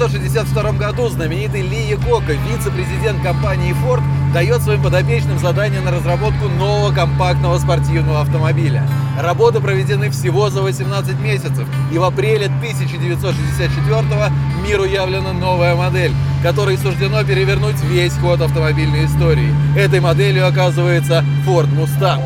1962 году знаменитый Ли Якока, вице-президент компании Ford, дает своим подопечным задание на разработку нового компактного спортивного автомобиля. Работы проведены всего за 18 месяцев, и в апреле 1964 миру явлена новая модель, которой суждено перевернуть весь ход автомобильной истории. Этой моделью оказывается Ford Mustang.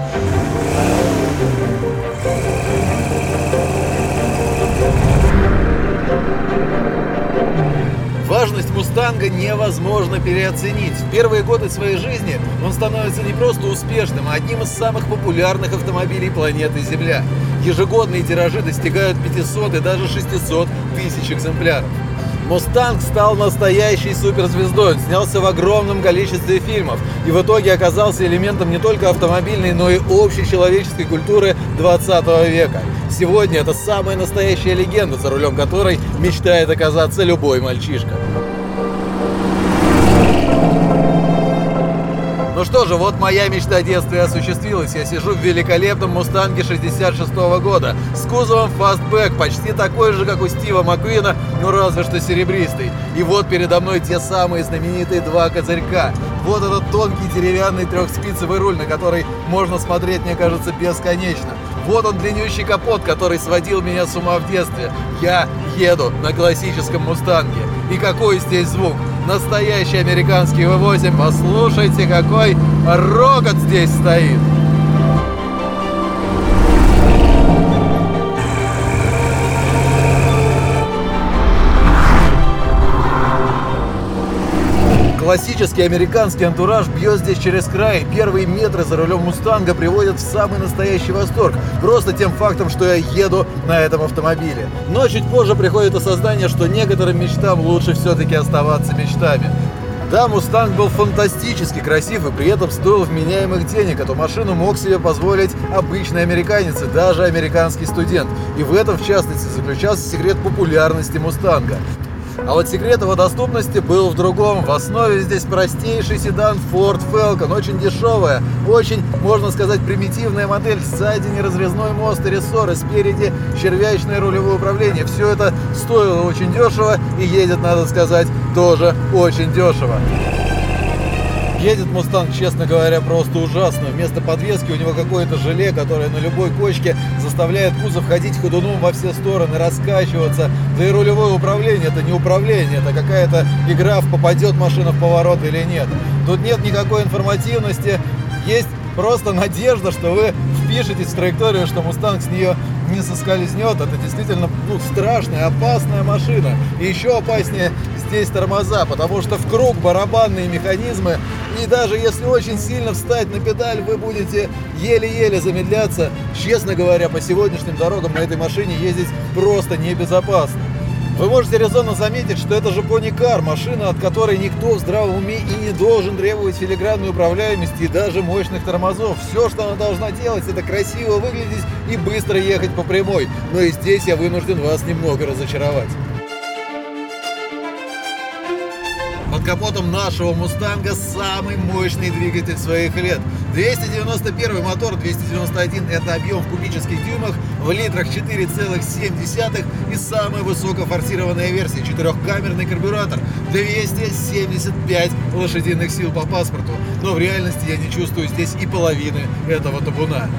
Важность «Мустанга» невозможно переоценить. В первые годы своей жизни он становится не просто успешным, а одним из самых популярных автомобилей планеты Земля. Ежегодные тиражи достигают 500 и даже 600 тысяч экземпляров. Мустанг стал настоящей суперзвездой. Он снялся в огромном количестве фильмов и в итоге оказался элементом не только автомобильной, но и общей человеческой культуры 20 века. Сегодня это самая настоящая легенда, за рулем которой мечтает оказаться любой мальчишка. Что же, вот моя мечта детства и осуществилась. Я сижу в великолепном Мустанге 66 -го года с кузовом фастбэк, почти такой же, как у Стива Макквина, но разве что серебристый. И вот передо мной те самые знаменитые два козырька. Вот этот тонкий деревянный трехспицевый руль, на который можно смотреть, мне кажется, бесконечно. Вот он длиннющий капот, который сводил меня с ума в детстве. Я еду на классическом Мустанге. И какой здесь звук? Настоящий американский V8. Послушайте, какой рокот здесь стоит. Классический американский антураж бьет здесь через край. Первые метры за рулем Мустанга приводят в самый настоящий восторг. Просто тем фактом, что я еду на этом автомобиле. Но чуть позже приходит осознание, что некоторым мечтам лучше все-таки оставаться мечтами. Да, Мустанг был фантастически красив и при этом стоил вменяемых денег. Эту машину мог себе позволить обычный американец и даже американский студент. И в этом, в частности, заключался секрет популярности Мустанга. А вот секрет его доступности был в другом. В основе здесь простейший седан Ford Falcon, очень дешевая, очень, можно сказать, примитивная модель. Сзади неразрезной мост и рессоры, спереди червячное рулевое управление. Все это стоило очень дешево и едет, надо сказать, тоже очень дешево. Едет Мустанг, честно говоря, просто ужасно. Вместо подвески у него какое-то желе, которое на любой кочке заставляет кузов ходить ходуном во все стороны, раскачиваться. Да и рулевое управление это не управление, это какая-то игра в попадет машина в поворот или нет. Тут нет никакой информативности, есть просто надежда, что вы впишетесь в траекторию, что Мустанг с нее не соскользнет. Это действительно ну, страшная, опасная машина. И еще опаснее здесь тормоза, потому что в круг барабанные механизмы, и даже если очень сильно встать на педаль, вы будете еле-еле замедляться. Честно говоря, по сегодняшним дорогам на этой машине ездить просто небезопасно. Вы можете резонно заметить, что это же пони-кар, машина, от которой никто в здравом уме и не должен требовать филигранной управляемости и даже мощных тормозов. Все, что она должна делать, это красиво выглядеть и быстро ехать по прямой. Но и здесь я вынужден вас немного разочаровать. Капотом нашего Мустанга самый мощный двигатель своих лет. 291 мотор, 291 это объем в кубических дюймах, в литрах 4,7 и самая высокофорсированная версия, четырехкамерный карбюратор, 275 лошадиных сил по паспорту. Но в реальности я не чувствую здесь и половины этого табуна.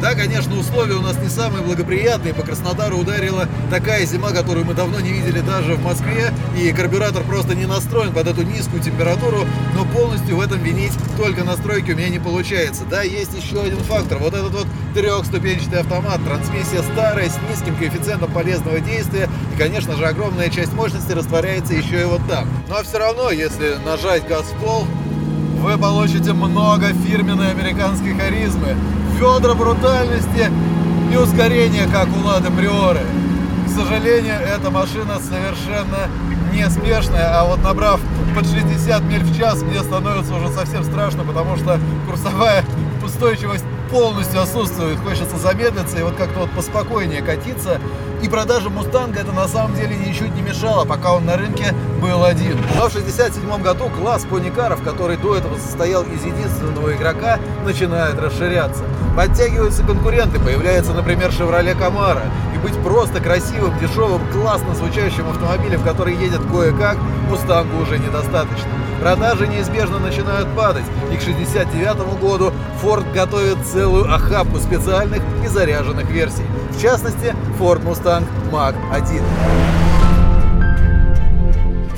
Да, конечно, условия у нас не самые благоприятные. По Краснодару ударила такая зима, которую мы давно не видели даже в Москве. И карбюратор просто не настроен под эту низкую температуру. Но полностью в этом винить только настройки у меня не получается. Да, есть еще один фактор. Вот этот вот трехступенчатый автомат. Трансмиссия старая, с низким коэффициентом полезного действия. И, конечно же, огромная часть мощности растворяется еще и вот там. Но все равно, если нажать газ в пол, вы получите много фирменной американской харизмы ведра брутальности и ускорения, как у Лады Приоры. К сожалению, эта машина совершенно неспешная, а вот набрав под 60 миль в час, мне становится уже совсем страшно, потому что курсовая устойчивость полностью отсутствует. Хочется замедлиться и вот как-то вот поспокойнее катиться. И продажа Мустанга это на самом деле ничуть не мешало, пока он на рынке был один. Но в 67 году класс поникаров, который до этого состоял из единственного игрока, начинает расширяться. Подтягиваются конкуренты, появляется, например, Chevrolet Camaro. И быть просто красивым, дешевым, классно звучащим автомобилем, который едет кое-как, Мустангу уже недостаточно. Продажи неизбежно начинают падать, и к 69 году Ford готовит целую охапку специальных и заряженных версий. В частности, Ford Mustang Mach-1.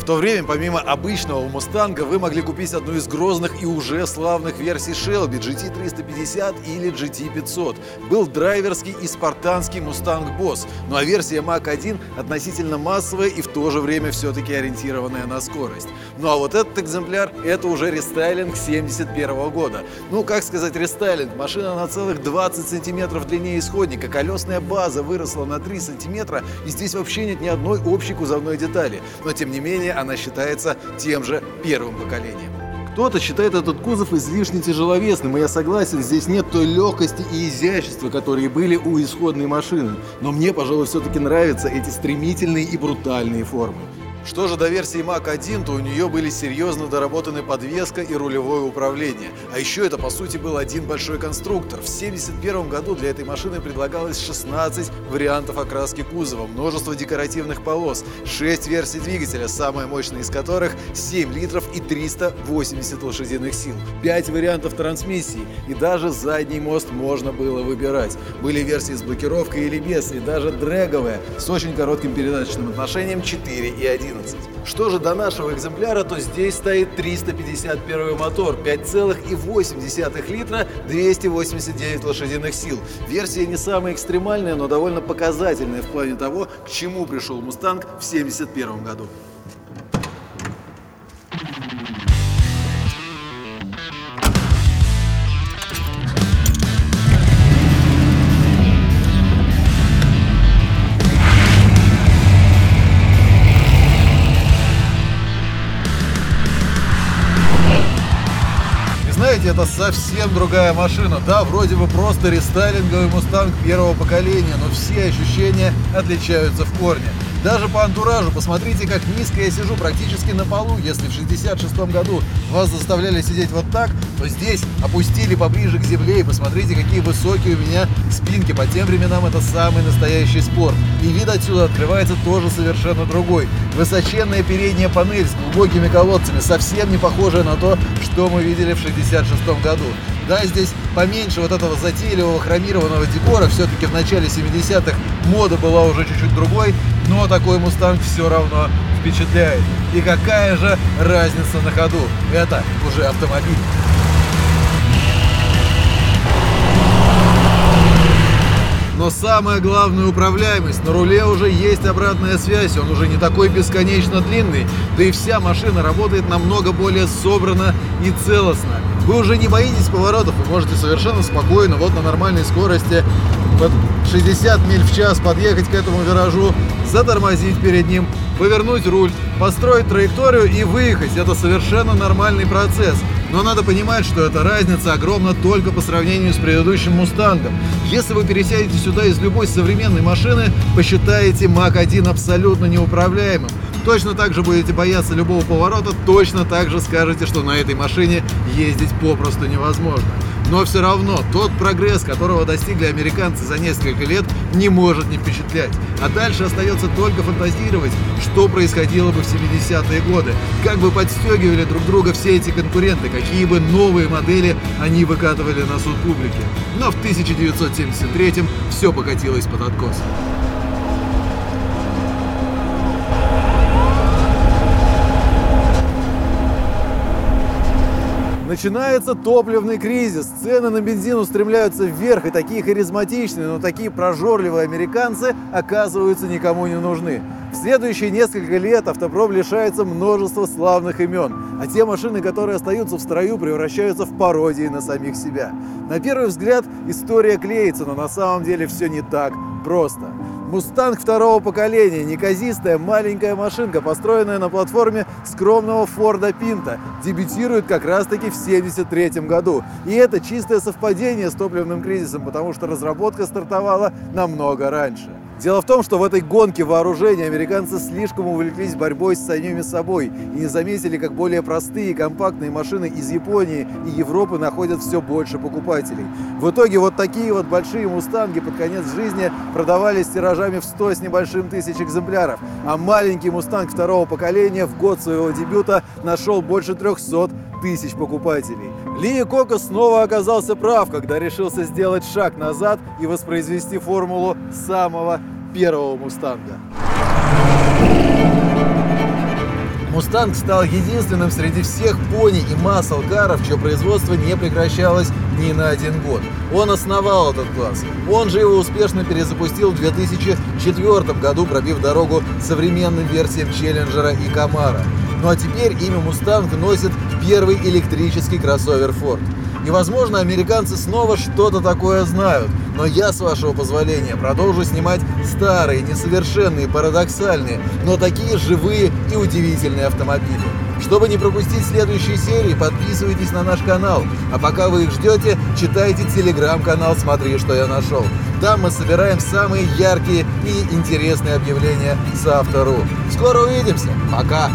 В то время, помимо обычного Мустанга, вы могли купить одну из грозных и уже славных версий Shelby GT350 или GT500. Был драйверский и спартанский Mustang Boss, ну а версия Mach-1 относительно массовая и в то же время все-таки ориентированная на скорость. Ну а вот этот экземпляр – это уже рестайлинг 71 года. Ну, как сказать рестайлинг? Машина на целых 20 сантиметров длиннее исходника, колесная база выросла на 3 сантиметра, и здесь вообще нет ни одной общей кузовной детали. Но тем не менее, она считается тем же первым поколением. Кто-то считает этот кузов излишне тяжеловесным, и я согласен, здесь нет той легкости и изящества, которые были у исходной машины. Но мне, пожалуй, все-таки нравятся эти стремительные и брутальные формы. Что же до версии Mac 1, то у нее были серьезно доработаны подвеска и рулевое управление. А еще это по сути был один большой конструктор. В 1971 году для этой машины предлагалось 16 вариантов окраски кузова, множество декоративных полос, 6 версий двигателя, самая мощная из которых 7 литров и 380 лошадиных сил, 5 вариантов трансмиссии и даже задний мост можно было выбирать. Были версии с блокировкой или без, и даже дрэговая с очень коротким передаточным отношением 4 и 1. 11. Что же до нашего экземпляра, то здесь стоит 351 мотор, 5,8 литра, 289 лошадиных сил. Версия не самая экстремальная, но довольно показательная в плане того, к чему пришел Мустанг в 1971 году. Знаете, это совсем другая машина. Да, вроде бы просто рестайлинговый Мустанг первого поколения, но все ощущения отличаются в корне. Даже по антуражу, посмотрите, как низко я сижу практически на полу. Если в 66 году вас заставляли сидеть вот так, то здесь опустили поближе к земле и посмотрите, какие высокие у меня спинки. По тем временам это самый настоящий спорт. И вид отсюда открывается тоже совершенно другой. Высоченная передняя панель с глубокими колодцами, совсем не похожая на то, что мы видели в 66 году. Да, здесь поменьше вот этого затейливого хромированного декора. Все-таки в начале 70-х мода была уже чуть-чуть другой, но такой Мустанг все равно впечатляет. И какая же разница на ходу? Это уже автомобиль. Но самое главное управляемость. На руле уже есть обратная связь, он уже не такой бесконечно длинный, да и вся машина работает намного более собрано и целостно. Вы уже не боитесь поворотов, вы можете совершенно спокойно, вот на нормальной скорости, под 60 миль в час подъехать к этому виражу, затормозить перед ним, повернуть руль, построить траекторию и выехать. Это совершенно нормальный процесс. Но надо понимать, что эта разница огромна только по сравнению с предыдущим «Мустангом». Если вы пересядете сюда из любой современной машины, посчитаете Мак-1 абсолютно неуправляемым. Точно так же будете бояться любого поворота, точно так же скажете, что на этой машине ездить попросту невозможно. Но все равно тот прогресс, которого достигли американцы за несколько лет, не может не впечатлять. А дальше остается только фантазировать, что происходило бы в 70-е годы, как бы подстегивали друг друга все эти конкуренты, какие бы новые модели они выкатывали на суд публики. Но в 1973-м все покатилось под откос. Начинается топливный кризис. Цены на бензин устремляются вверх, и такие харизматичные, но такие прожорливые американцы оказываются никому не нужны. В следующие несколько лет автопром лишается множества славных имен, а те машины, которые остаются в строю, превращаются в пародии на самих себя. На первый взгляд история клеится, но на самом деле все не так просто. Мустанг второго поколения, неказистая маленькая машинка, построенная на платформе скромного Форда Пинта, дебютирует как раз-таки в 1973 году. И это чистое совпадение с топливным кризисом, потому что разработка стартовала намного раньше. Дело в том, что в этой гонке вооружения американцы слишком увлеклись борьбой с самими собой и не заметили, как более простые и компактные машины из Японии и Европы находят все больше покупателей. В итоге вот такие вот большие мустанги под конец жизни продавались тиражами в 100 с небольшим тысяч экземпляров, а маленький мустанг второго поколения в год своего дебюта нашел больше 300 тысяч покупателей. Ли Коко снова оказался прав, когда решился сделать шаг назад и воспроизвести формулу самого первого «Мустанга». «Мустанг» стал единственным среди всех пони и масл-каров, чье производство не прекращалось ни на один год. Он основал этот класс. Он же его успешно перезапустил в 2004 году, пробив дорогу современным версиям «Челленджера» и «Камаро». Ну а теперь имя «Мустанг» носит первый электрический кроссовер Ford. И, возможно, американцы снова что-то такое знают. Но я, с вашего позволения, продолжу снимать старые, несовершенные, парадоксальные, но такие живые и удивительные автомобили. Чтобы не пропустить следующие серии, подписывайтесь на наш канал. А пока вы их ждете, читайте телеграм-канал «Смотри, что я нашел». Там мы собираем самые яркие и интересные объявления с автору. Скоро увидимся. Пока!